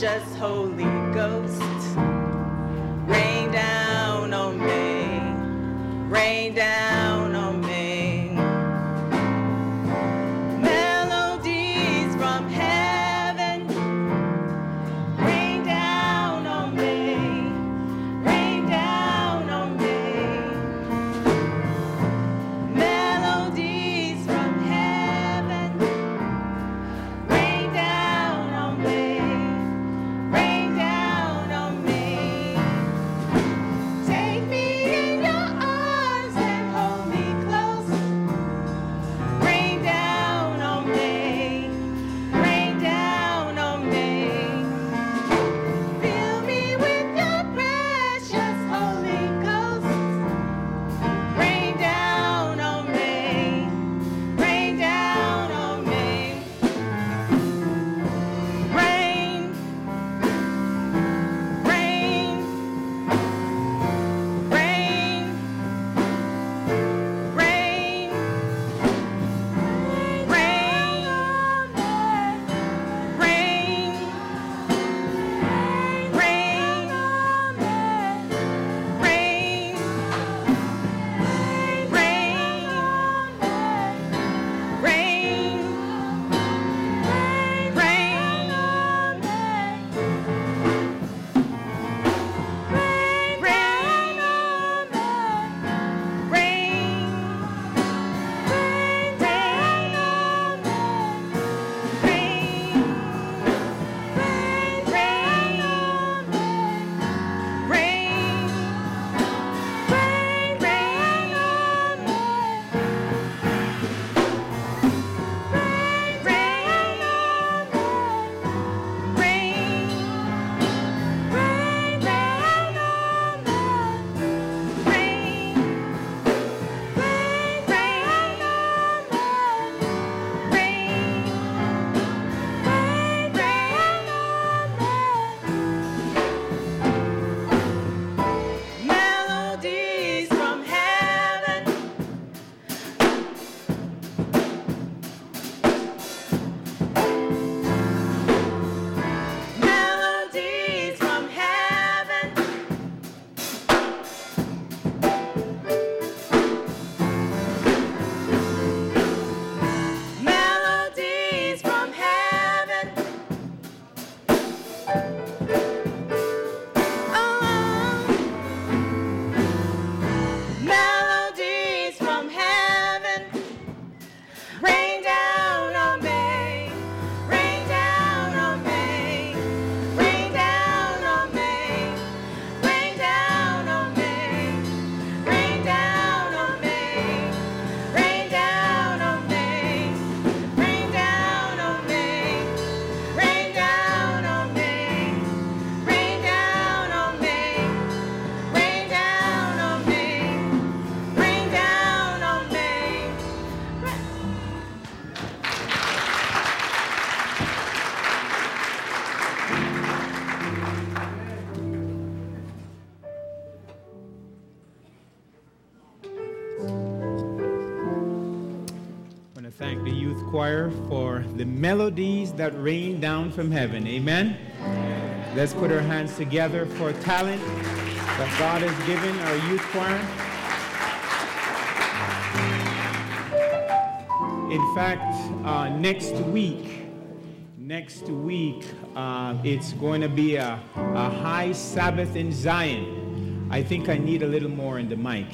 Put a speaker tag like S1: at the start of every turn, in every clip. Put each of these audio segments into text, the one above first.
S1: just holy.
S2: Youth choir for the melodies that rain down from heaven. Amen. Let's put our hands together for talent that God has given our youth choir. In fact, uh, next week, next week, uh, it's going to be a, a high Sabbath in Zion. I think I need a little more in the mic.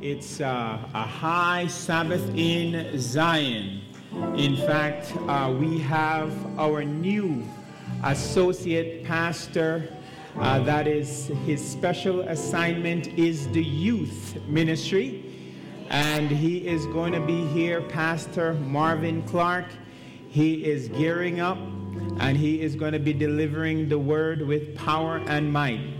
S2: It's uh, a high Sabbath in Zion. In fact, uh, we have our new associate pastor. Uh, that is his special assignment is the youth ministry, and he is going to be here, Pastor Marvin Clark. He is gearing up, and he is going to be delivering the word with power and might.